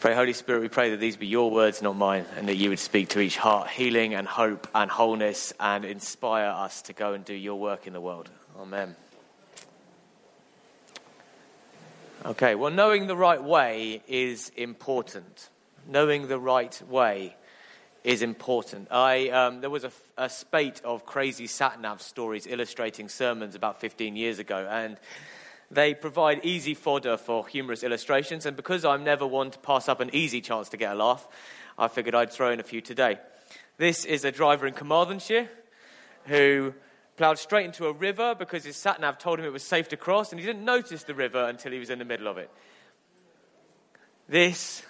pray, Holy Spirit, we pray that these be your words, not mine, and that you would speak to each heart healing and hope and wholeness and inspire us to go and do your work in the world. Amen. Okay, well, knowing the right way is important. Knowing the right way is important. I, um, there was a, a spate of crazy sat nav stories illustrating sermons about 15 years ago, and they provide easy fodder for humorous illustrations, and because I'm never one to pass up an easy chance to get a laugh, I figured I'd throw in a few today. This is a driver in Carmarthenshire who ploughed straight into a river because his sat nav told him it was safe to cross, and he didn't notice the river until he was in the middle of it. This,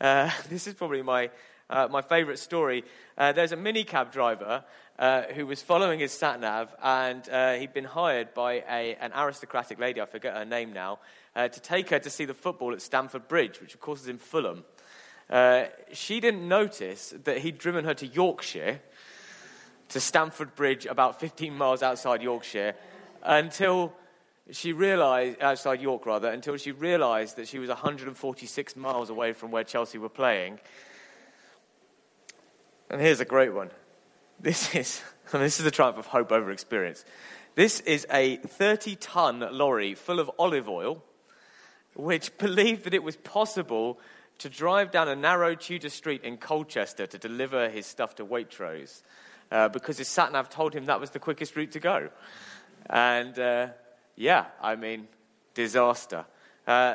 uh, this is probably my, uh, my favourite story. Uh, there's a minicab driver uh, who was following his sat nav, and uh, he'd been hired by a, an aristocratic lady, I forget her name now, uh, to take her to see the football at Stamford Bridge, which of course is in Fulham. Uh, she didn't notice that he'd driven her to Yorkshire, to Stamford Bridge, about 15 miles outside Yorkshire, until she realized, outside York rather, until she realized that she was 146 miles away from where Chelsea were playing. And here's a great one. This is, this is the triumph of hope over experience. This is a 30 ton lorry full of olive oil, which believed that it was possible to drive down a narrow Tudor street in Colchester to deliver his stuff to Waitrose uh, because his sat nav told him that was the quickest route to go. And uh, yeah, I mean, disaster. Uh,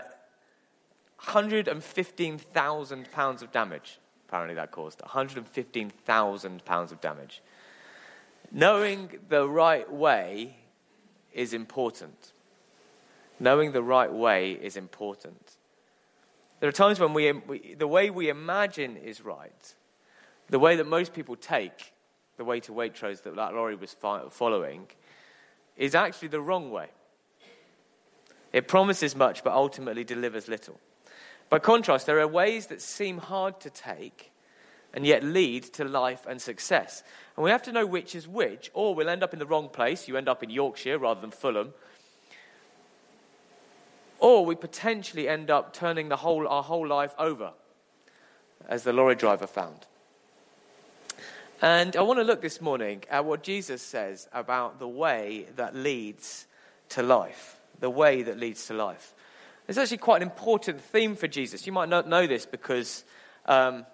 £115,000 of damage apparently that caused 115,000 pounds of damage. Knowing the right way is important. Knowing the right way is important. There are times when we, we, the way we imagine is right, the way that most people take, the way to Waitrose that that lorry was following, is actually the wrong way. It promises much, but ultimately delivers little. By contrast, there are ways that seem hard to take and yet lead to life and success. And we have to know which is which, or we'll end up in the wrong place. You end up in Yorkshire rather than Fulham. Or we potentially end up turning the whole, our whole life over, as the lorry driver found. And I want to look this morning at what Jesus says about the way that leads to life. The way that leads to life. It's actually quite an important theme for Jesus. You might not know this because um,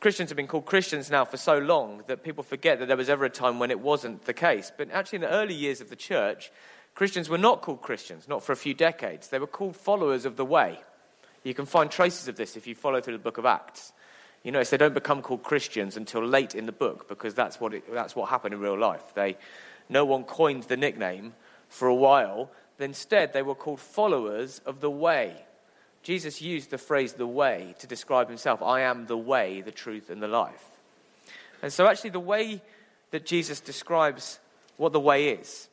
Christians have been called Christians now for so long that people forget that there was ever a time when it wasn't the case. But actually, in the early years of the church, Christians were not called Christians, not for a few decades. They were called followers of the way. You can find traces of this if you follow through the book of Acts. You notice they don't become called Christians until late in the book because that's what, it, that's what happened in real life. They, no one coined the nickname for a while Instead, they were called followers of the way. Jesus used the phrase the way to describe himself I am the way, the truth, and the life. And so, actually, the way that Jesus describes what the way is,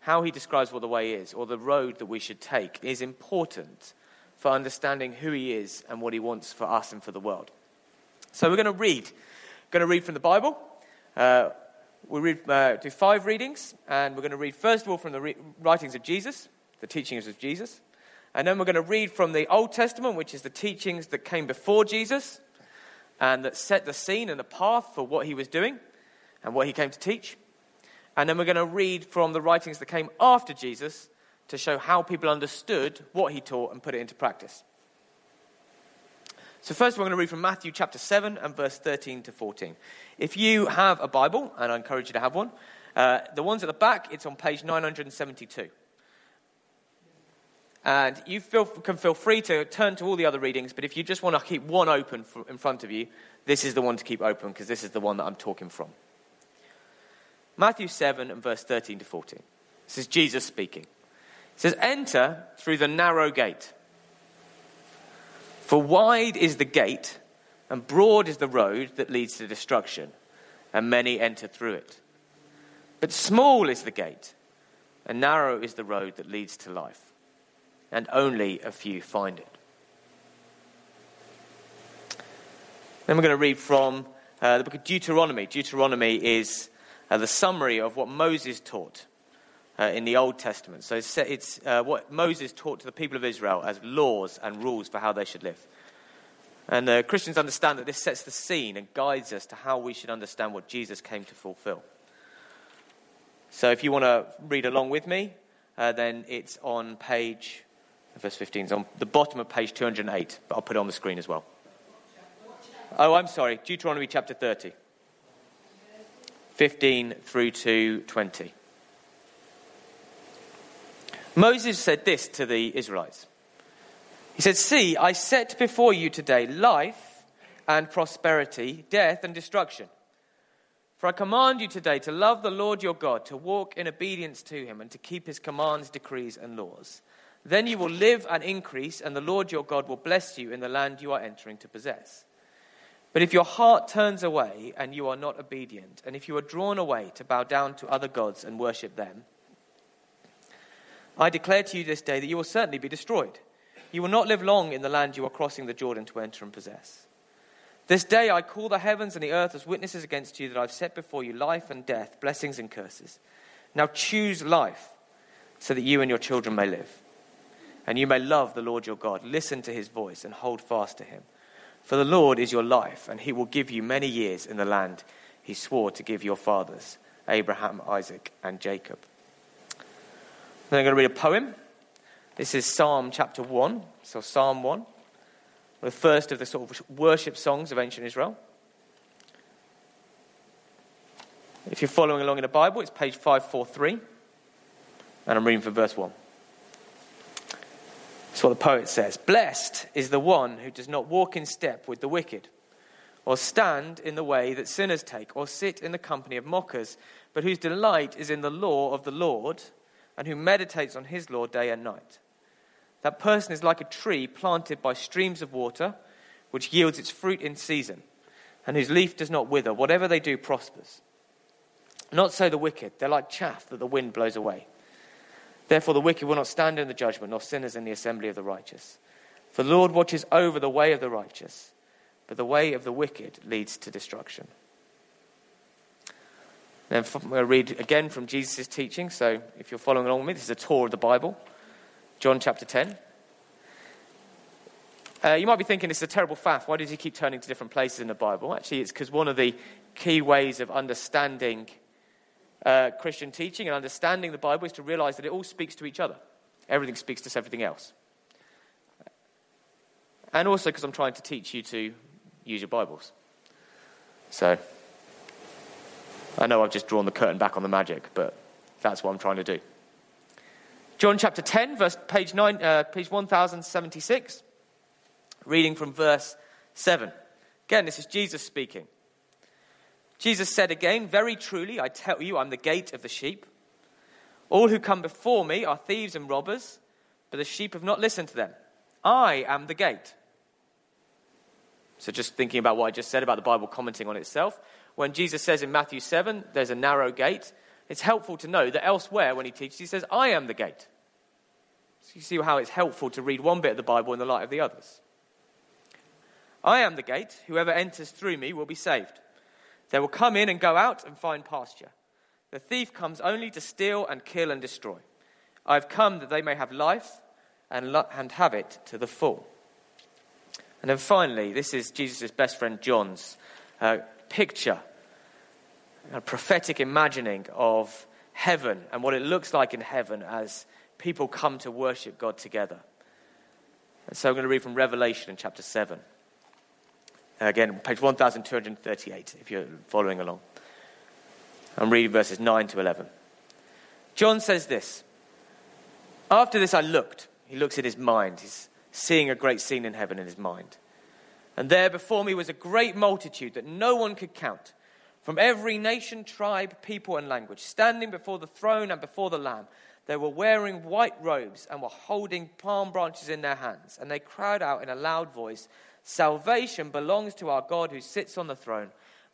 how he describes what the way is, or the road that we should take, is important for understanding who he is and what he wants for us and for the world. So, we're going to read. Going to read from the Bible. Uh, We'll read, uh, do five readings, and we're going to read first of all from the re- writings of Jesus, the teachings of Jesus. And then we're going to read from the Old Testament, which is the teachings that came before Jesus and that set the scene and the path for what he was doing and what he came to teach. And then we're going to read from the writings that came after Jesus to show how people understood what he taught and put it into practice. So, first, we're going to read from Matthew chapter 7 and verse 13 to 14. If you have a Bible, and I encourage you to have one, uh, the ones at the back, it's on page 972. And you feel, can feel free to turn to all the other readings, but if you just want to keep one open in front of you, this is the one to keep open because this is the one that I'm talking from. Matthew 7 and verse 13 to 14. This is Jesus speaking. It says, Enter through the narrow gate. For wide is the gate, and broad is the road that leads to destruction, and many enter through it. But small is the gate, and narrow is the road that leads to life, and only a few find it. Then we're going to read from uh, the book of Deuteronomy. Deuteronomy is uh, the summary of what Moses taught uh, in the Old Testament. So it's, it's uh, what Moses taught to the people of Israel as laws and rules for how they should live. And uh, Christians understand that this sets the scene and guides us to how we should understand what Jesus came to fulfill. So if you want to read along with me, uh, then it's on page, verse 15, it's on the bottom of page 208, but I'll put it on the screen as well. Oh, I'm sorry, Deuteronomy chapter 30, 15 through to 20. Moses said this to the Israelites. He said, See, I set before you today life and prosperity, death and destruction. For I command you today to love the Lord your God, to walk in obedience to him, and to keep his commands, decrees, and laws. Then you will live and increase, and the Lord your God will bless you in the land you are entering to possess. But if your heart turns away and you are not obedient, and if you are drawn away to bow down to other gods and worship them, I declare to you this day that you will certainly be destroyed. You will not live long in the land you are crossing the Jordan to enter and possess. This day I call the heavens and the earth as witnesses against you that I've set before you life and death, blessings and curses. Now choose life so that you and your children may live. And you may love the Lord your God, listen to his voice, and hold fast to him. For the Lord is your life, and he will give you many years in the land he swore to give your fathers, Abraham, Isaac, and Jacob. Then I'm going to read a poem. This is Psalm chapter 1, so Psalm 1, the first of the sort of worship songs of ancient Israel. If you're following along in the Bible, it's page 543, and I'm reading from verse 1. That's what the poet says. Blessed is the one who does not walk in step with the wicked, or stand in the way that sinners take, or sit in the company of mockers, but whose delight is in the law of the Lord and who meditates on his law day and night. That person is like a tree planted by streams of water, which yields its fruit in season, and whose leaf does not wither. Whatever they do prospers. Not so the wicked. They're like chaff that the wind blows away. Therefore, the wicked will not stand in the judgment, nor sinners in the assembly of the righteous. For the Lord watches over the way of the righteous, but the way of the wicked leads to destruction. Then I'm going to read again from Jesus' teaching. So if you're following along with me, this is a tour of the Bible. John chapter 10. Uh, you might be thinking it's a terrible faff. Why does he keep turning to different places in the Bible? Actually, it's because one of the key ways of understanding uh, Christian teaching and understanding the Bible is to realize that it all speaks to each other. Everything speaks to everything else. And also because I'm trying to teach you to use your Bibles. So I know I've just drawn the curtain back on the magic, but that's what I'm trying to do. John chapter 10, verse, page, nine, uh, page 1076, reading from verse 7. Again, this is Jesus speaking. Jesus said again, Very truly, I tell you, I'm the gate of the sheep. All who come before me are thieves and robbers, but the sheep have not listened to them. I am the gate. So, just thinking about what I just said about the Bible commenting on itself, when Jesus says in Matthew 7, there's a narrow gate, it's helpful to know that elsewhere, when he teaches, he says, I am the gate. So you see how it's helpful to read one bit of the Bible in the light of the others. I am the gate. Whoever enters through me will be saved. They will come in and go out and find pasture. The thief comes only to steal and kill and destroy. I have come that they may have life and, lo- and have it to the full. And then finally, this is Jesus' best friend John's uh, picture a prophetic imagining of heaven and what it looks like in heaven as people come to worship God together. And so I'm going to read from Revelation in chapter 7. Again, page 1238, if you're following along. I'm reading verses 9 to 11. John says this After this, I looked. He looks in his mind. He's seeing a great scene in heaven in his mind. And there before me was a great multitude that no one could count from every nation, tribe, people, and language, standing before the throne and before the Lamb. They were wearing white robes and were holding palm branches in their hands. And they cried out in a loud voice Salvation belongs to our God who sits on the throne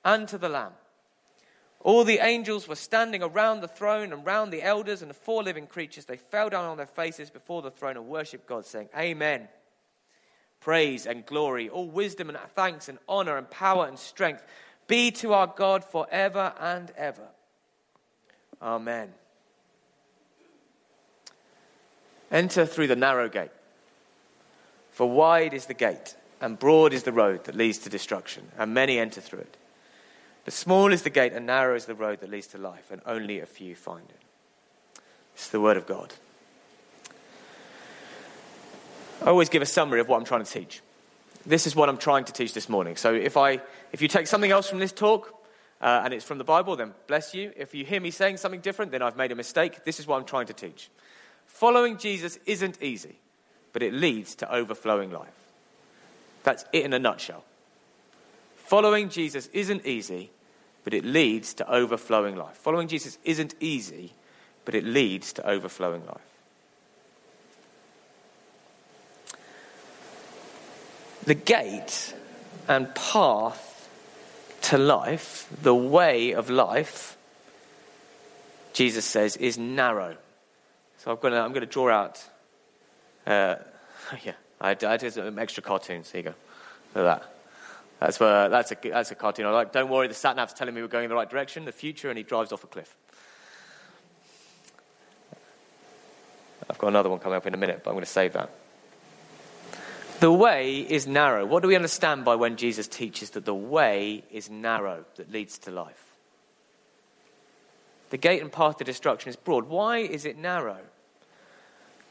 and to the Lamb. All the angels were standing around the throne and round the elders and the four living creatures. They fell down on their faces before the throne and worshiped God, saying, Amen. Praise and glory, all wisdom and thanks and honor and power and strength be to our God forever and ever. Amen. Enter through the narrow gate, for wide is the gate, and broad is the road that leads to destruction, and many enter through it. But small is the gate, and narrow is the road that leads to life, and only a few find it. It's the word of God. I always give a summary of what I'm trying to teach. This is what I'm trying to teach this morning. So if, I, if you take something else from this talk, uh, and it's from the Bible, then bless you. If you hear me saying something different, then I've made a mistake. This is what I'm trying to teach. Following Jesus isn't easy, but it leads to overflowing life. That's it in a nutshell. Following Jesus isn't easy, but it leads to overflowing life. Following Jesus isn't easy, but it leads to overflowing life. The gate and path to life, the way of life, Jesus says, is narrow. So I'm going to, I'm to draw out, uh, yeah, I, I did some extra cartoons. Here you go. Look at that. That's, where, that's, a, that's a cartoon I like. Don't worry, the sat nav's telling me we're going in the right direction, the future, and he drives off a cliff. I've got another one coming up in a minute, but I'm going to save that. The way is narrow. What do we understand by when Jesus teaches that the way is narrow that leads to life? The gate and path to destruction is broad. Why is it narrow?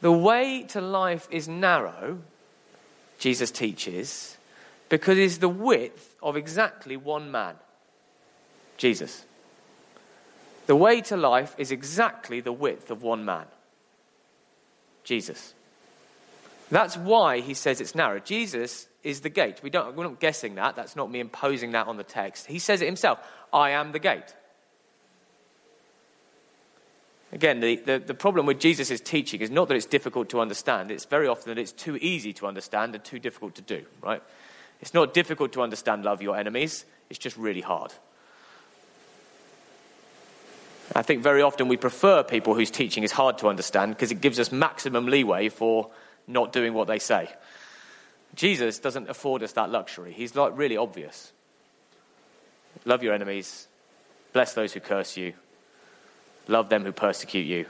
The way to life is narrow, Jesus teaches, because it is the width of exactly one man Jesus. The way to life is exactly the width of one man Jesus. That's why he says it's narrow. Jesus is the gate. We don't, we're not guessing that. That's not me imposing that on the text. He says it himself I am the gate. Again, the, the, the problem with Jesus' teaching is not that it's difficult to understand, it's very often that it's too easy to understand and too difficult to do, right? It's not difficult to understand love your enemies, it's just really hard. I think very often we prefer people whose teaching is hard to understand because it gives us maximum leeway for not doing what they say. Jesus doesn't afford us that luxury. He's like really obvious. Love your enemies, bless those who curse you, love them who persecute you.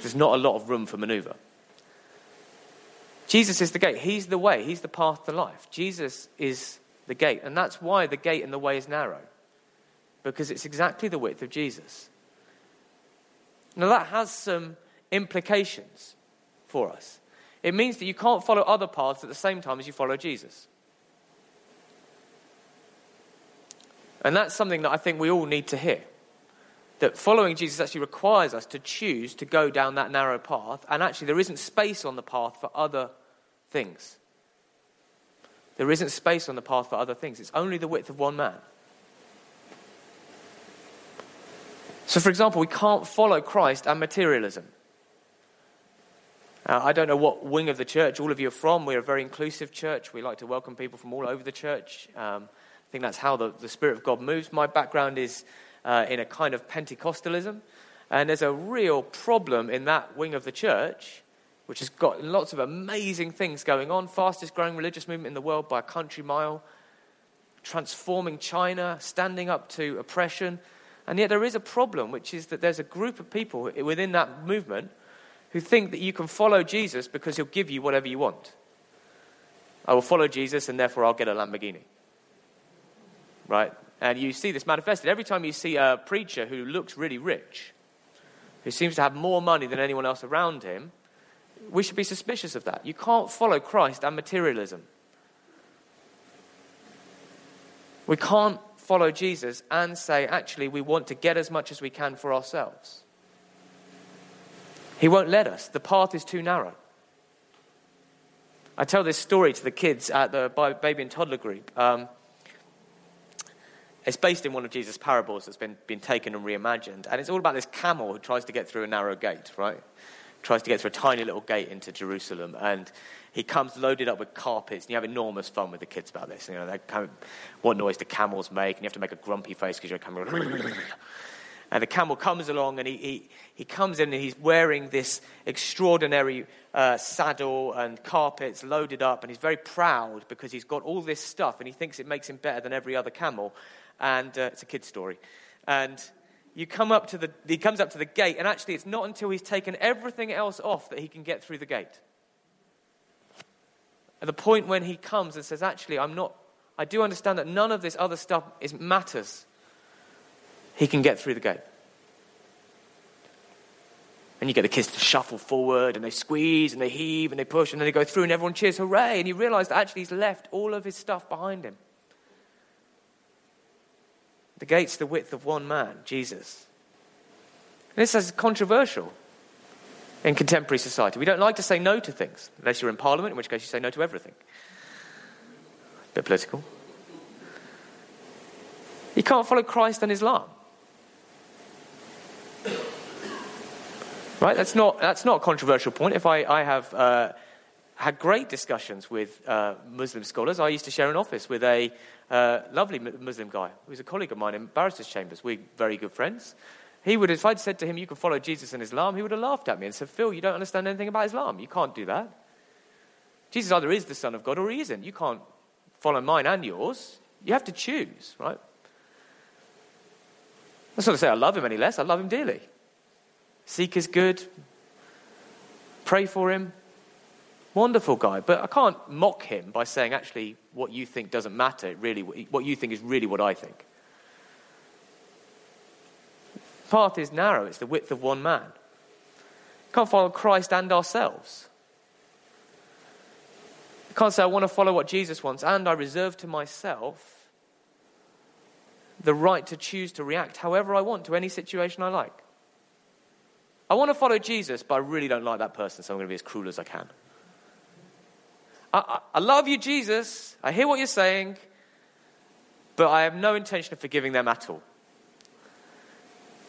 There's not a lot of room for maneuver. Jesus is the gate. He's the way. He's the path to life. Jesus is the gate. And that's why the gate and the way is narrow, because it's exactly the width of Jesus. Now, that has some implications for us. It means that you can't follow other paths at the same time as you follow Jesus. And that's something that I think we all need to hear. That following Jesus actually requires us to choose to go down that narrow path, and actually, there isn't space on the path for other things. There isn't space on the path for other things. It's only the width of one man. So, for example, we can't follow Christ and materialism. Uh, I don't know what wing of the church all of you are from. We're a very inclusive church. We like to welcome people from all over the church. Um, I think that's how the, the Spirit of God moves. My background is uh, in a kind of Pentecostalism. And there's a real problem in that wing of the church, which has got lots of amazing things going on. Fastest growing religious movement in the world by a country mile, transforming China, standing up to oppression. And yet there is a problem, which is that there's a group of people within that movement who think that you can follow Jesus because he'll give you whatever you want. I will follow Jesus and therefore I'll get a Lamborghini. Right? And you see this manifested every time you see a preacher who looks really rich, who seems to have more money than anyone else around him. We should be suspicious of that. You can't follow Christ and materialism. We can't follow Jesus and say, actually, we want to get as much as we can for ourselves. He won't let us. The path is too narrow. I tell this story to the kids at the baby and toddler group. Um, it's based in one of Jesus' parables that's been, been taken and reimagined. And it's all about this camel who tries to get through a narrow gate, right? Tries to get through a tiny little gate into Jerusalem. And he comes loaded up with carpets. And you have enormous fun with the kids about this. You know, kind of, what noise do camels make? And you have to make a grumpy face because you're a camel. And the camel comes along and he, he, he comes in and he's wearing this extraordinary uh, saddle and carpets loaded up. And he's very proud because he's got all this stuff and he thinks it makes him better than every other camel. And uh, it's a kid's story. And you come up to the, he comes up to the gate, and actually, it's not until he's taken everything else off that he can get through the gate. At the point when he comes and says, Actually, I'm not, I do understand that none of this other stuff is, matters, he can get through the gate. And you get the kids to shuffle forward and they squeeze and they heave and they push and then they go through and everyone cheers, hooray! And you realize that actually he's left all of his stuff behind him. The gate's the width of one man, Jesus. And this is controversial in contemporary society. We don't like to say no to things, unless you're in Parliament, in which case you say no to everything. A bit political. You can't follow Christ and Islam. Right? That's not, that's not a controversial point. If I, I have uh, had great discussions with uh, Muslim scholars, I used to share an office with a uh, lovely Muslim guy who was a colleague of mine in barrister's chambers. We're very good friends. He would, if I'd said to him, You can follow Jesus and Islam, he would have laughed at me and said, Phil, you don't understand anything about Islam. You can't do that. Jesus either is the Son of God or he isn't. You can't follow mine and yours. You have to choose, right? That's not to say I love him any less. I love him dearly. Seek his good, pray for him. Wonderful guy. But I can't mock him by saying, actually, what you think doesn't matter. Really, what you think is really what I think path is narrow, it's the width of one man. Can't follow Christ and ourselves. Can't say, I want to follow what Jesus wants, and I reserve to myself the right to choose to react however I want to any situation I like. I want to follow Jesus, but I really don't like that person, so I'm going to be as cruel as I can. I, I, I love you, Jesus. I hear what you're saying, but I have no intention of forgiving them at all.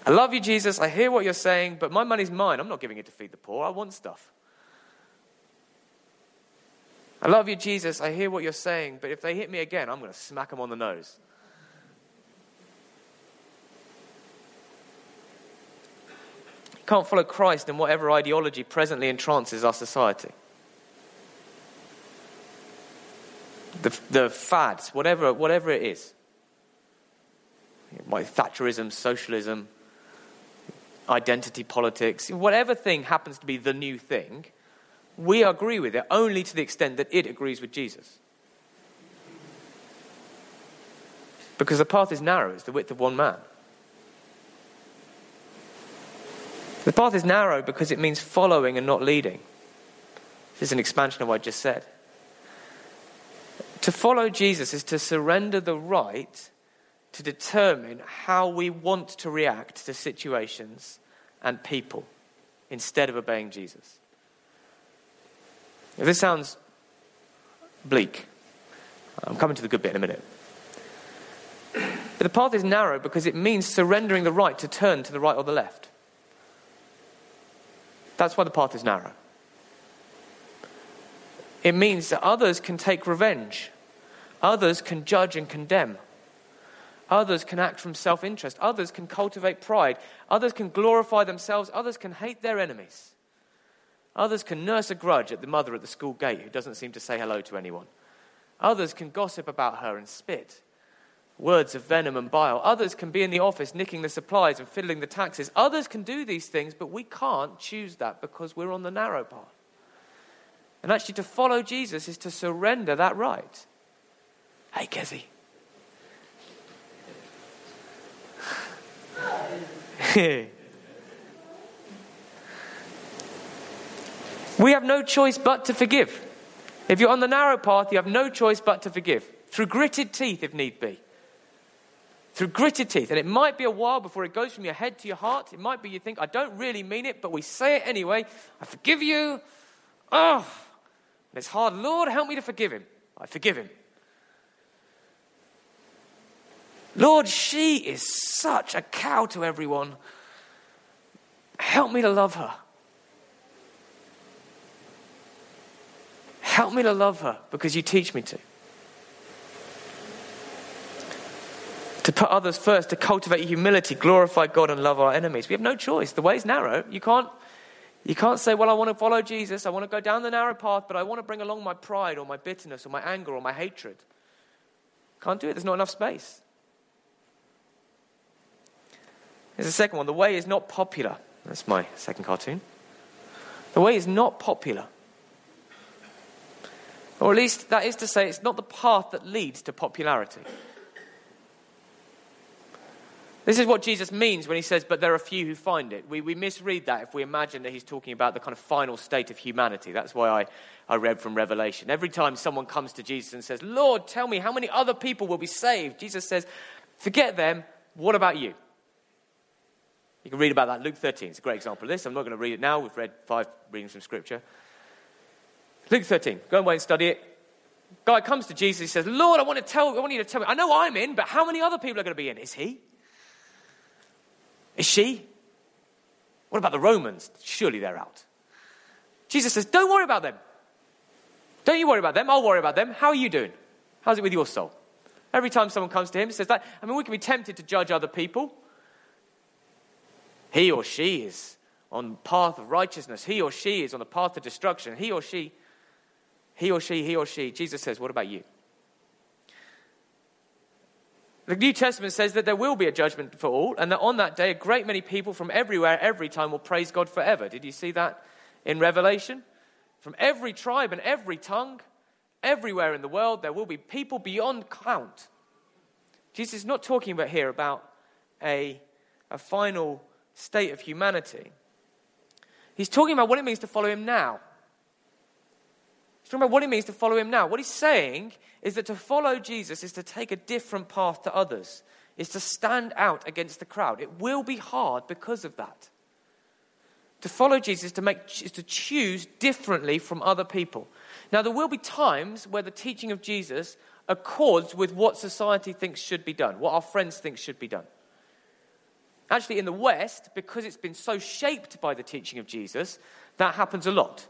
I love you, Jesus. I hear what you're saying, but my money's mine. I'm not giving it to feed the poor. I want stuff. I love you, Jesus. I hear what you're saying, but if they hit me again, I'm going to smack them on the nose. Can't follow Christ in whatever ideology presently entrances our society. The, the fads, whatever, whatever it is. My Thatcherism, socialism, identity politics, whatever thing happens to be the new thing, we agree with it only to the extent that it agrees with Jesus. Because the path is narrow, it's the width of one man. The path is narrow because it means following and not leading. This is an expansion of what I just said. To follow Jesus is to surrender the right to determine how we want to react to situations and people instead of obeying Jesus. If this sounds bleak, I'm coming to the good bit in a minute. But the path is narrow because it means surrendering the right to turn to the right or the left. That's why the path is narrow. It means that others can take revenge, others can judge and condemn. Others can act from self interest. Others can cultivate pride. Others can glorify themselves. Others can hate their enemies. Others can nurse a grudge at the mother at the school gate who doesn't seem to say hello to anyone. Others can gossip about her and spit words of venom and bile. Others can be in the office nicking the supplies and fiddling the taxes. Others can do these things, but we can't choose that because we're on the narrow path. And actually, to follow Jesus is to surrender that right. Hey, Kezzy. we have no choice but to forgive. If you're on the narrow path, you have no choice but to forgive. Through gritted teeth, if need be. Through gritted teeth. And it might be a while before it goes from your head to your heart. It might be you think, I don't really mean it, but we say it anyway. I forgive you. Oh, and it's hard. Lord, help me to forgive him. I forgive him. Lord, she is such a cow to everyone. Help me to love her. Help me to love her because you teach me to. To put others first, to cultivate humility, glorify God, and love our enemies. We have no choice. The way is narrow. You can't, you can't say, Well, I want to follow Jesus. I want to go down the narrow path, but I want to bring along my pride or my bitterness or my anger or my hatred. Can't do it. There's not enough space. Here's the second one the way is not popular. That's my second cartoon. The way is not popular. Or at least that is to say, it's not the path that leads to popularity. This is what Jesus means when he says, but there are few who find it. We, we misread that if we imagine that he's talking about the kind of final state of humanity. That's why I, I read from Revelation. Every time someone comes to Jesus and says, Lord, tell me how many other people will be saved, Jesus says, forget them. What about you? You can read about that. Luke 13 is a great example of this. I'm not going to read it now. We've read five readings from Scripture. Luke 13. Go away and study it. Guy comes to Jesus. He says, Lord, I want, to tell, I want you to tell me. I know I'm in, but how many other people are going to be in? Is he? Is she? What about the Romans? Surely they're out. Jesus says, Don't worry about them. Don't you worry about them. I'll worry about them. How are you doing? How's it with your soul? Every time someone comes to him, he says that. I mean, we can be tempted to judge other people. He or she is on the path of righteousness. He or she is on the path of destruction. He or she, he or she, he or she. Jesus says, What about you? The New Testament says that there will be a judgment for all, and that on that day, a great many people from everywhere, every time, will praise God forever. Did you see that in Revelation? From every tribe and every tongue, everywhere in the world, there will be people beyond count. Jesus is not talking about here about a, a final state of humanity. He's talking about what it means to follow him now. Talking about what it means to follow him now. What he's saying is that to follow Jesus is to take a different path to others, is to stand out against the crowd. It will be hard because of that. To follow Jesus is to, make, is to choose differently from other people. Now, there will be times where the teaching of Jesus accords with what society thinks should be done, what our friends think should be done. Actually, in the West, because it's been so shaped by the teaching of Jesus, that happens a lot.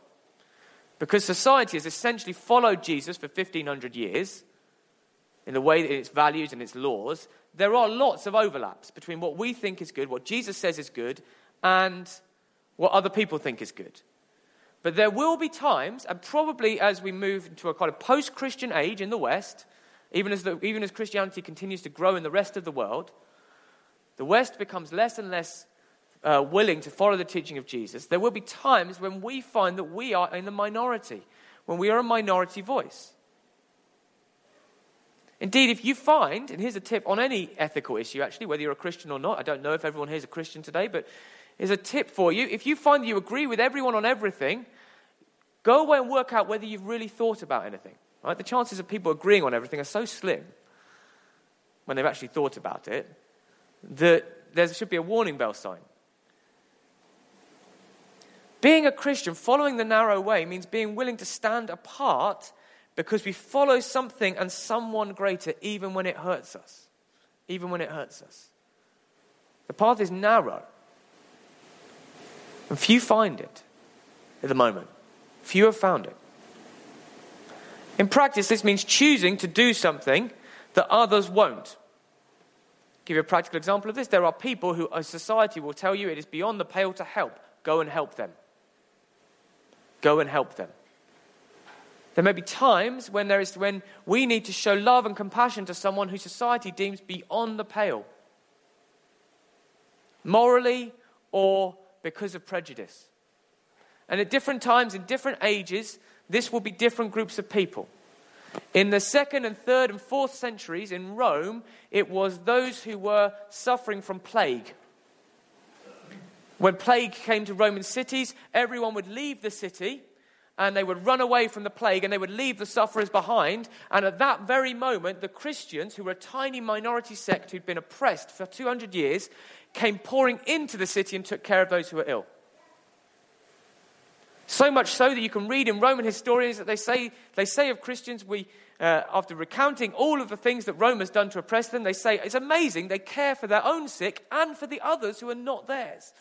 Because society has essentially followed Jesus for 1500 years in the way that its values and its laws, there are lots of overlaps between what we think is good, what Jesus says is good, and what other people think is good. But there will be times, and probably as we move into a kind of post Christian age in the West, even as, the, even as Christianity continues to grow in the rest of the world, the West becomes less and less uh, willing to follow the teaching of Jesus, there will be times when we find that we are in the minority, when we are a minority voice. Indeed, if you find, and here's a tip on any ethical issue actually, whether you're a Christian or not, I don't know if everyone here is a Christian today, but here's a tip for you. If you find that you agree with everyone on everything, go away and work out whether you've really thought about anything. Right? The chances of people agreeing on everything are so slim when they've actually thought about it that there should be a warning bell sign. Being a Christian, following the narrow way, means being willing to stand apart because we follow something and someone greater, even when it hurts us. Even when it hurts us. The path is narrow. And few find it at the moment. Few have found it. In practice, this means choosing to do something that others won't. I'll give you a practical example of this. There are people who a society will tell you it is beyond the pale to help. Go and help them. Go and help them. There may be times when, there is, when we need to show love and compassion to someone who society deems beyond the pale, morally or because of prejudice. And at different times, in different ages, this will be different groups of people. In the second and third and fourth centuries in Rome, it was those who were suffering from plague. When plague came to Roman cities, everyone would leave the city and they would run away from the plague and they would leave the sufferers behind. And at that very moment, the Christians, who were a tiny minority sect who'd been oppressed for 200 years, came pouring into the city and took care of those who were ill. So much so that you can read in Roman historians that they say, they say of Christians, we, uh, after recounting all of the things that Rome has done to oppress them, they say it's amazing they care for their own sick and for the others who are not theirs.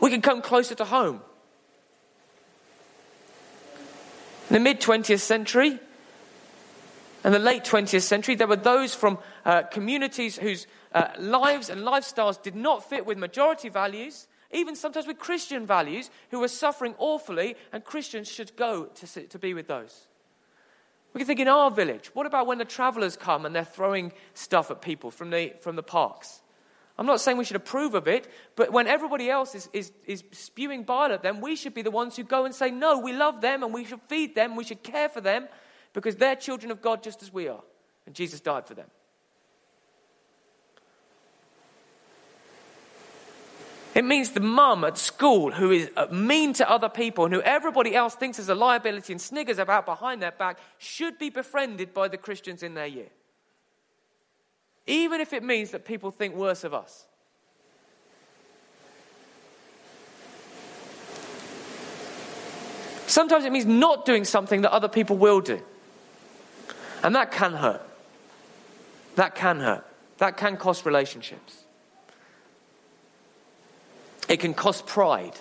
We can come closer to home. In the mid 20th century and the late 20th century, there were those from uh, communities whose uh, lives and lifestyles did not fit with majority values, even sometimes with Christian values, who were suffering awfully, and Christians should go to, to be with those. We can think in our village, what about when the travelers come and they're throwing stuff at people from the, from the parks? I'm not saying we should approve of it, but when everybody else is, is, is spewing bile at them, we should be the ones who go and say, No, we love them and we should feed them, we should care for them because they're children of God just as we are. And Jesus died for them. It means the mum at school who is uh, mean to other people and who everybody else thinks is a liability and sniggers about behind their back should be befriended by the Christians in their year. Even if it means that people think worse of us. Sometimes it means not doing something that other people will do. And that can hurt. That can hurt. That can cost relationships. It can cost pride.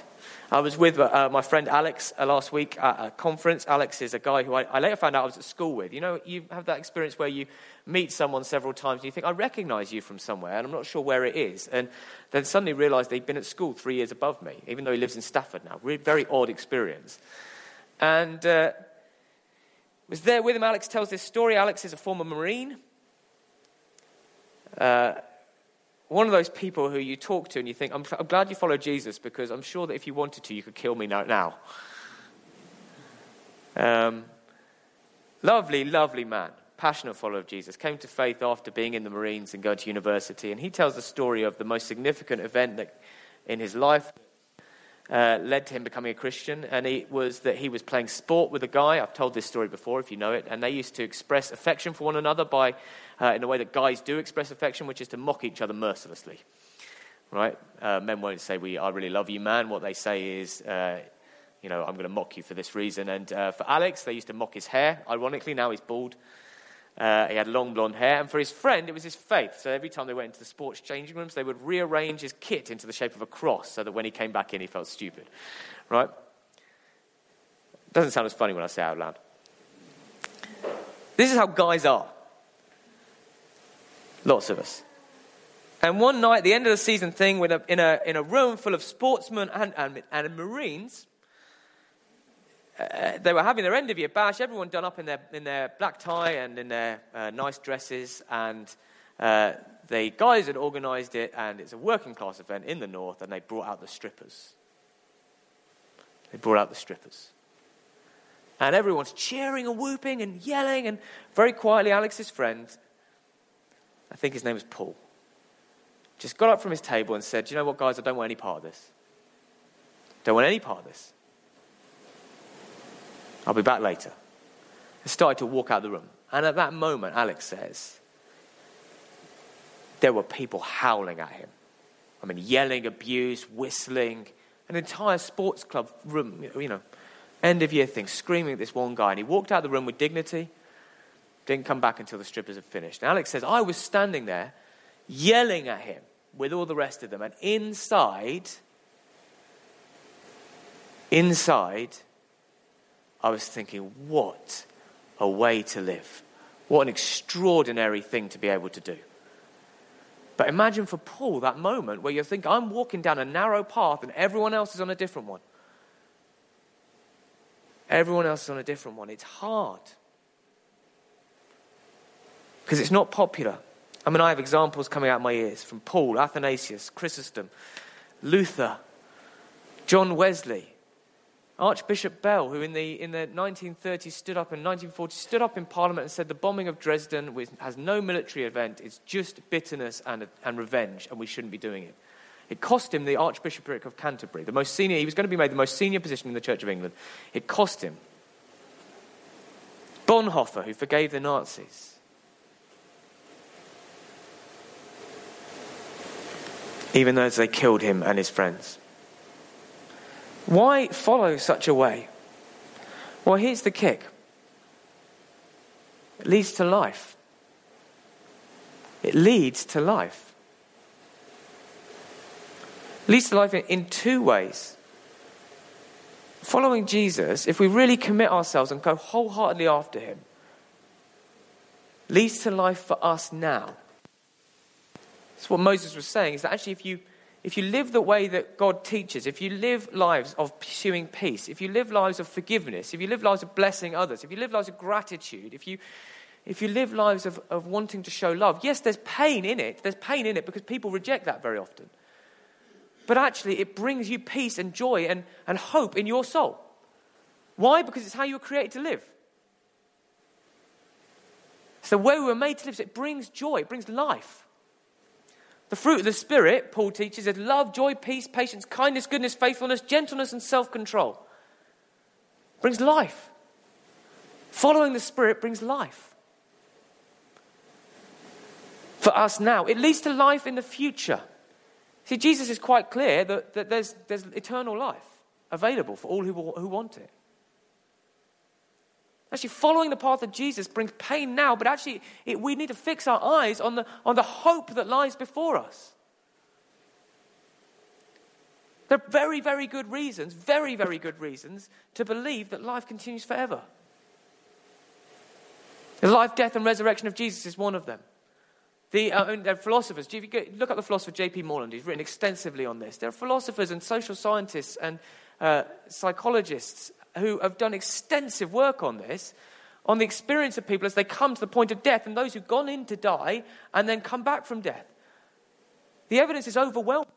I was with uh, my friend Alex uh, last week at a conference. Alex is a guy who I, I, later found out I was at school with. You know, you have that experience where you meet someone several times and you think, I recognize you from somewhere, and I'm not sure where it is. And then suddenly realize they've been at school three years above me, even though he lives in Stafford now. Very odd experience. And uh, was there with him. Alex tells this story. Alex is a former Marine. One of those people who you talk to and you think, I'm, I'm, glad you follow Jesus because I'm sure that if you wanted to, you could kill me now. Um, lovely, lovely man, passionate follower of Jesus, came to faith after being in the Marines and going to university. And he tells the story of the most significant event that in his life uh, led to him becoming a Christian, and it was that he was playing sport with a guy. I've told this story before, if you know it, and they used to express affection for one another by, uh, in a way that guys do express affection, which is to mock each other mercilessly. Right? Uh, men won't say, "We, I really love you, man." What they say is, uh, "You know, I'm going to mock you for this reason." And uh, for Alex, they used to mock his hair. Ironically, now he's bald. Uh, he had long blonde hair. And for his friend, it was his faith. So every time they went into the sports changing rooms, they would rearrange his kit into the shape of a cross so that when he came back in, he felt stupid. Right? Doesn't sound as funny when I say it out loud. This is how guys are. Lots of us. And one night, the end of the season thing, a, in, a, in a room full of sportsmen and, and, and Marines, uh, they were having their end of year bash, everyone done up in their, in their black tie and in their uh, nice dresses. And uh, the guys had organized it, and it's a working class event in the north, and they brought out the strippers. They brought out the strippers. And everyone's cheering and whooping and yelling, and very quietly, Alex's friend, I think his name was Paul, just got up from his table and said, You know what, guys, I don't want any part of this. Don't want any part of this. I'll be back later. I started to walk out the room. And at that moment, Alex says, there were people howling at him. I mean, yelling, abuse, whistling, an entire sports club room, you know, end of year thing, screaming at this one guy. And he walked out the room with dignity, didn't come back until the strippers had finished. And Alex says, I was standing there yelling at him with all the rest of them. And inside, inside, I was thinking, what a way to live. What an extraordinary thing to be able to do. But imagine for Paul that moment where you think, I'm walking down a narrow path and everyone else is on a different one. Everyone else is on a different one. It's hard. Because it's not popular. I mean, I have examples coming out of my ears from Paul, Athanasius, Chrysostom, Luther, John Wesley, Archbishop Bell, who in the, in the 1930s stood up in 1940 stood up in Parliament and said the bombing of Dresden has no military event, it's just bitterness and, and revenge, and we shouldn't be doing it. It cost him the Archbishopric of Canterbury, the most senior, he was going to be made the most senior position in the Church of England. It cost him. Bonhoeffer, who forgave the Nazis. Even though they killed him and his friends. Why follow such a way? Well, here's the kick it leads to life. It leads to life. It leads to life in, in two ways. Following Jesus, if we really commit ourselves and go wholeheartedly after him, leads to life for us now. That's what Moses was saying, is that actually if you if you live the way that God teaches, if you live lives of pursuing peace, if you live lives of forgiveness, if you live lives of blessing others, if you live lives of gratitude, if you if you live lives of, of wanting to show love, yes, there's pain in it. There's pain in it because people reject that very often. But actually, it brings you peace and joy and, and hope in your soul. Why? Because it's how you were created to live. It's the way we were made to live. So it brings joy, it brings life. The fruit of the Spirit, Paul teaches, is love, joy, peace, patience, kindness, goodness, faithfulness, gentleness, and self control. Brings life. Following the Spirit brings life for us now. It leads to life in the future. See, Jesus is quite clear that, that there's, there's eternal life available for all who, who want it. Actually, following the path of Jesus brings pain now, but actually, it, we need to fix our eyes on the, on the hope that lies before us. There are very, very good reasons, very, very good reasons to believe that life continues forever. The life, death, and resurrection of Jesus is one of them. The, uh, philosophers, if you go, look at the philosopher J.P. Moreland, he's written extensively on this. There are philosophers and social scientists and uh, psychologists who have done extensive work on this, on the experience of people as they come to the point of death and those who've gone in to die and then come back from death. The evidence is overwhelming.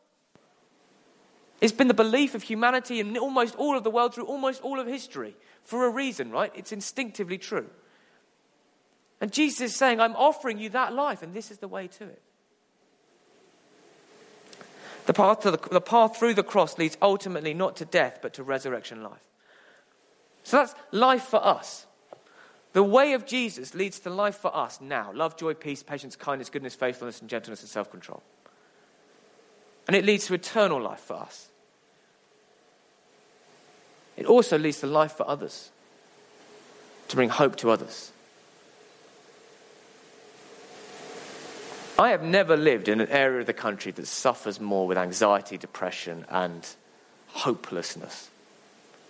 It's been the belief of humanity in almost all of the world through almost all of history for a reason, right? It's instinctively true. And Jesus is saying, I'm offering you that life, and this is the way to it. The path, the, the path through the cross leads ultimately not to death, but to resurrection life. So that's life for us. The way of Jesus leads to life for us now love, joy, peace, patience, kindness, goodness, faithfulness, and gentleness and self control. And it leads to eternal life for us. It also leads to life for others, to bring hope to others. I have never lived in an area of the country that suffers more with anxiety, depression, and hopelessness.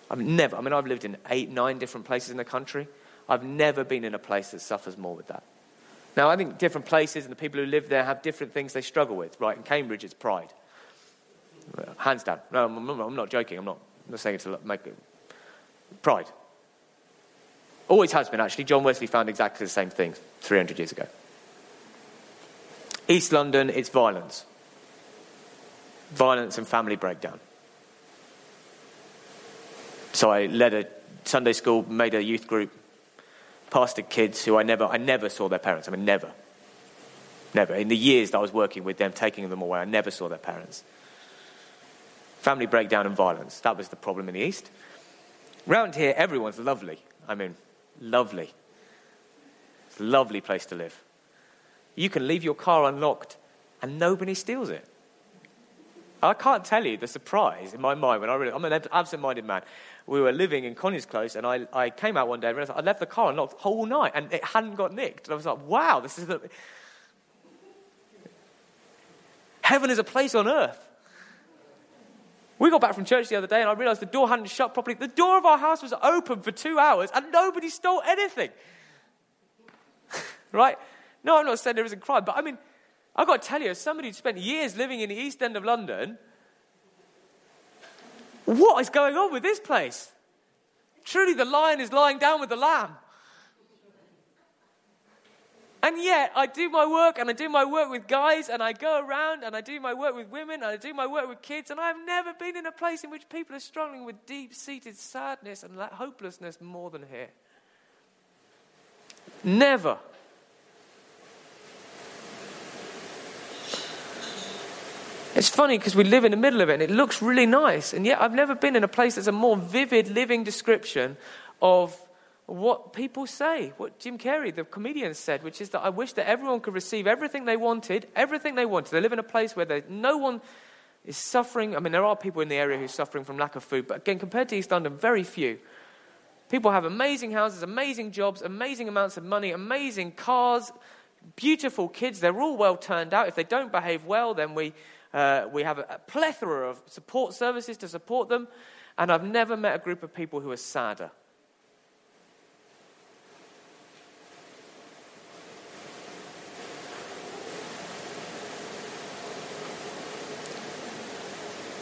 I've never, I mean, I've lived in eight, nine different places in the country. I've never been in a place that suffers more with that. Now, I think different places and the people who live there have different things they struggle with, right? In Cambridge, it's pride. Hands down. No, I'm, not joking. I'm not, I'm not saying it to make it. Pride. Always has been, actually. John Wesley found exactly the same thing 300 years ago. East London, it's violence. Violence and family breakdown. So I led a Sunday school, made a youth group, pastored kids who I never, I never saw their parents. I mean, never. Never. In the years that I was working with them, taking them away, I never saw their parents. Family breakdown and violence. That was the problem in the East. Round here, everyone's lovely. I mean, lovely. It's a lovely place to live. You can leave your car unlocked and nobody steals it. I can't tell you the surprise in my mind when I really, I'm an absent minded man. We were living in Connie's Close and I, I came out one day and realized I left the car unlocked whole night and it hadn't got nicked. And I was like, wow, this is the. Heaven is a place on earth. We got back from church the other day and I realized the door hadn't shut properly. The door of our house was open for two hours and nobody stole anything. right? No, I'm not saying there isn't crime, but I mean, I've got to tell you, as somebody who spent years living in the East End of London, what is going on with this place? Truly, the lion is lying down with the lamb. And yet, I do my work and I do my work with guys and I go around and I do my work with women and I do my work with kids, and I've never been in a place in which people are struggling with deep seated sadness and hopelessness more than here. Never. It's funny because we live in the middle of it and it looks really nice. And yet, I've never been in a place that's a more vivid, living description of what people say, what Jim Carrey, the comedian, said, which is that I wish that everyone could receive everything they wanted, everything they wanted. They live in a place where no one is suffering. I mean, there are people in the area who are suffering from lack of food, but again, compared to East London, very few. People have amazing houses, amazing jobs, amazing amounts of money, amazing cars, beautiful kids. They're all well turned out. If they don't behave well, then we uh, we have a, a plethora of support services to support them, and I've never met a group of people who are sadder.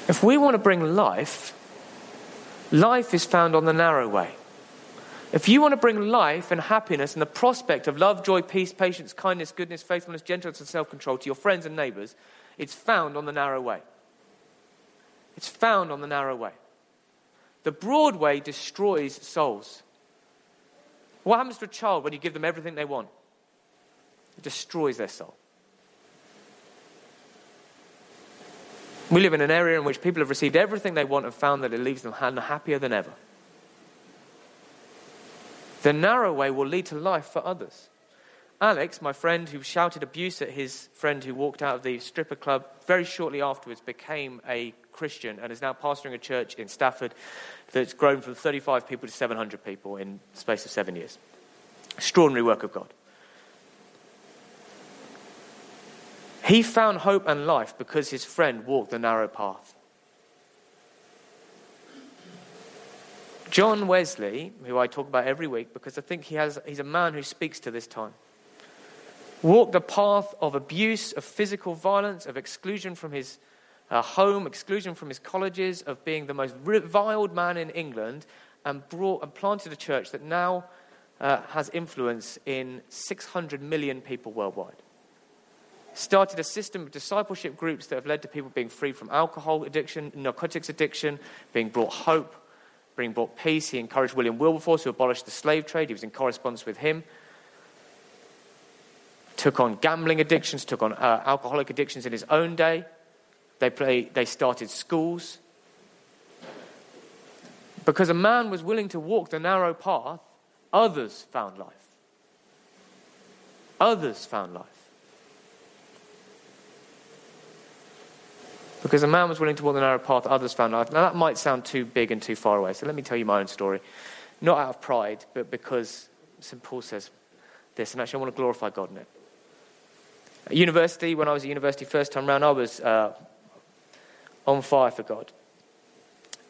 If we want to bring life, life is found on the narrow way. If you want to bring life and happiness and the prospect of love, joy, peace, patience, kindness, goodness, faithfulness, gentleness, and self control to your friends and neighbors, it's found on the narrow way. It's found on the narrow way. The broad way destroys souls. What happens to a child when you give them everything they want? It destroys their soul. We live in an area in which people have received everything they want and found that it leaves them happier than ever. The narrow way will lead to life for others. Alex, my friend who shouted abuse at his friend who walked out of the stripper club, very shortly afterwards became a Christian and is now pastoring a church in Stafford that's grown from 35 people to 700 people in the space of seven years. Extraordinary work of God. He found hope and life because his friend walked the narrow path. John Wesley, who I talk about every week because I think he has, he's a man who speaks to this time, walked the path of abuse, of physical violence, of exclusion from his uh, home, exclusion from his colleges, of being the most reviled man in England, and brought and planted a church that now uh, has influence in 600 million people worldwide. Started a system of discipleship groups that have led to people being freed from alcohol addiction, narcotics addiction, being brought hope, being brought peace. He encouraged William Wilberforce to abolish the slave trade. He was in correspondence with him. Took on gambling addictions, took on uh, alcoholic addictions in his own day. They, play, they started schools. Because a man was willing to walk the narrow path, others found life. Others found life. Because a man was willing to walk the narrow path, others found life. Now, that might sound too big and too far away, so let me tell you my own story. Not out of pride, but because St. Paul says this, and actually I want to glorify God in it. At university, when I was at university first time round, I was uh, on fire for God.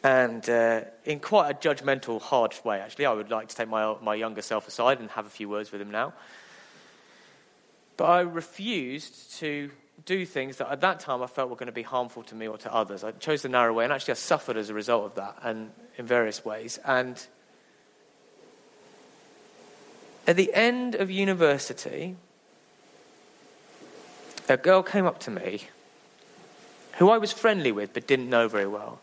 And uh, in quite a judgmental, harsh way, actually. I would like to take my, my younger self aside and have a few words with him now. But I refused to do things that at that time I felt were going to be harmful to me or to others. I chose the narrow way, and actually I suffered as a result of that, and in various ways. And at the end of university, a girl came up to me who I was friendly with but didn't know very well.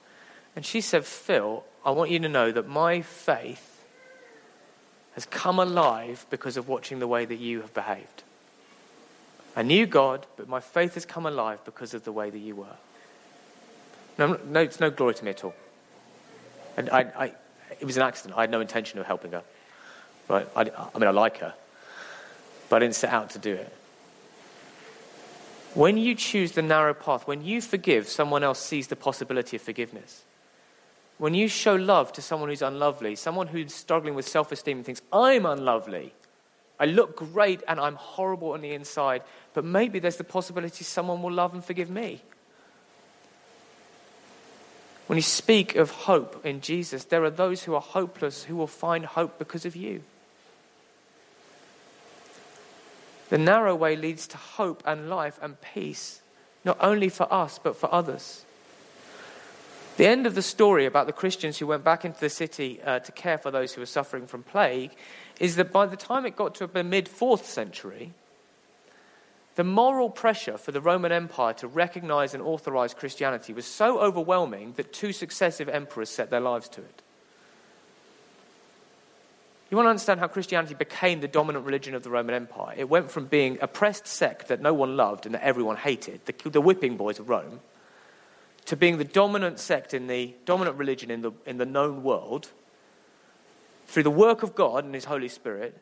And she said, Phil, I want you to know that my faith has come alive because of watching the way that you have behaved. I knew God, but my faith has come alive because of the way that you were. No, no it's no glory to me at all. And I, I, it was an accident. I had no intention of helping her. Right? I, I mean, I like her, but I didn't set out to do it. When you choose the narrow path, when you forgive, someone else sees the possibility of forgiveness. When you show love to someone who's unlovely, someone who's struggling with self esteem and thinks, I'm unlovely, I look great and I'm horrible on the inside, but maybe there's the possibility someone will love and forgive me. When you speak of hope in Jesus, there are those who are hopeless who will find hope because of you. The narrow way leads to hope and life and peace, not only for us, but for others. The end of the story about the Christians who went back into the city uh, to care for those who were suffering from plague is that by the time it got to the mid fourth century, the moral pressure for the Roman Empire to recognize and authorize Christianity was so overwhelming that two successive emperors set their lives to it. You want to understand how Christianity became the dominant religion of the Roman Empire. It went from being a oppressed sect that no one loved and that everyone hated, the, the whipping boys of Rome, to being the dominant sect in the dominant religion in the, in the known world through the work of God and His Holy Spirit,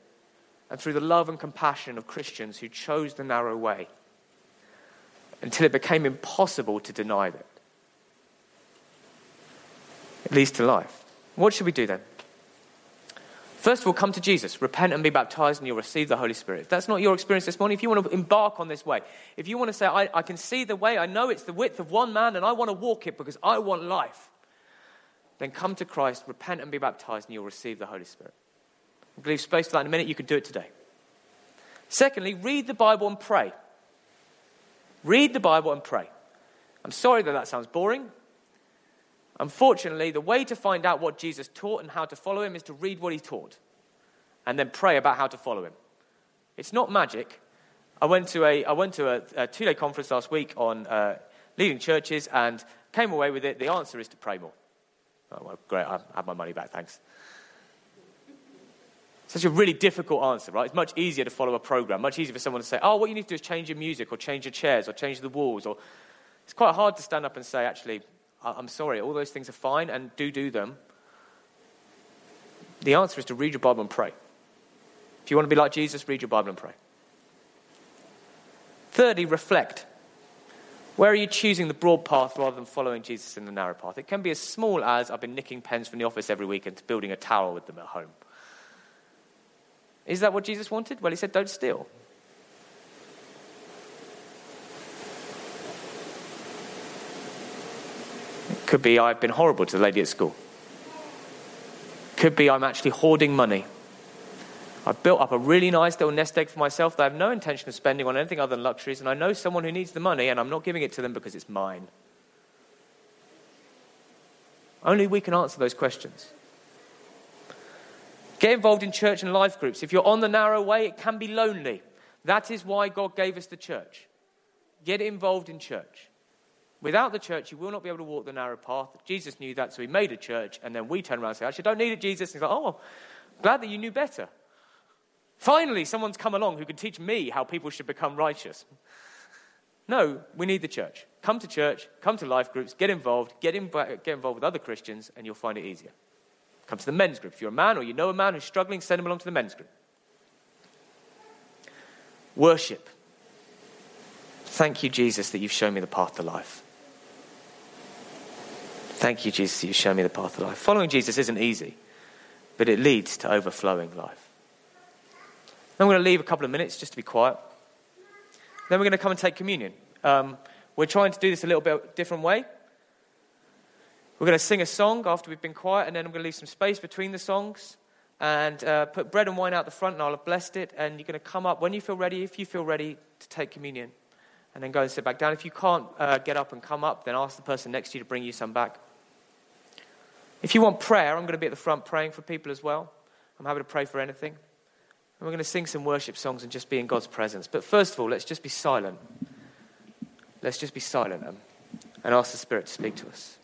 and through the love and compassion of Christians who chose the narrow way until it became impossible to deny that. It leads to life. What should we do then? First of all, come to Jesus, repent and be baptized, and you'll receive the Holy Spirit. If that's not your experience this morning, if you want to embark on this way, if you want to say, I, I can see the way, I know it's the width of one man, and I want to walk it because I want life, then come to Christ, repent and be baptized, and you'll receive the Holy Spirit. I'll leave space for that in a minute. You can do it today. Secondly, read the Bible and pray. Read the Bible and pray. I'm sorry that that sounds boring. Unfortunately, the way to find out what Jesus taught and how to follow him is to read what he taught. and then pray about how to follow him. It's not magic. I went to a, I went to a, a two day conference last week on uh, leading churches and came away with it. The answer is to pray more. Oh, well, great, I have my money back, thanks. Such a really difficult answer, right? It's much easier to follow a program, much easier for someone to say, oh, what you need to do is change your music or change your chairs or change the walls. Or It's quite hard to stand up and say, actually, I'm sorry, all those things are fine and do do them. The answer is to read your Bible and pray. If you want to be like Jesus, read your Bible and pray. Thirdly, reflect. Where are you choosing the broad path rather than following Jesus in the narrow path? It can be as small as I've been nicking pens from the office every week and building a tower with them at home. Is that what Jesus wanted? Well, he said, don't steal. Could be I've been horrible to the lady at school. Could be I'm actually hoarding money. I've built up a really nice little nest egg for myself that I have no intention of spending on anything other than luxuries, and I know someone who needs the money, and I'm not giving it to them because it's mine. Only we can answer those questions. Get involved in church and life groups. If you're on the narrow way, it can be lonely. That is why God gave us the church. Get involved in church. Without the church, you will not be able to walk the narrow path. Jesus knew that, so he made a church, and then we turn around and say, Actually, I don't need it, Jesus. And he's like, Oh, glad that you knew better. Finally, someone's come along who can teach me how people should become righteous. No, we need the church. Come to church, come to life groups, get involved, get, in, get involved with other Christians, and you'll find it easier. Come to the men's group. If you're a man or you know a man who's struggling, send him along to the men's group. Worship. Thank you, Jesus, that you've shown me the path to life. Thank you, Jesus, that you've shown me the path of life. Following Jesus isn't easy, but it leads to overflowing life. I'm going to leave a couple of minutes just to be quiet. Then we're going to come and take communion. Um, we're trying to do this a little bit different way. We're going to sing a song after we've been quiet, and then I'm going to leave some space between the songs and uh, put bread and wine out the front, and I'll have blessed it. And you're going to come up when you feel ready, if you feel ready to take communion, and then go and sit back down. If you can't uh, get up and come up, then ask the person next to you to bring you some back. If you want prayer, I'm going to be at the front praying for people as well. I'm happy to pray for anything. And we're going to sing some worship songs and just be in God's presence. But first of all, let's just be silent. Let's just be silent and ask the Spirit to speak to us.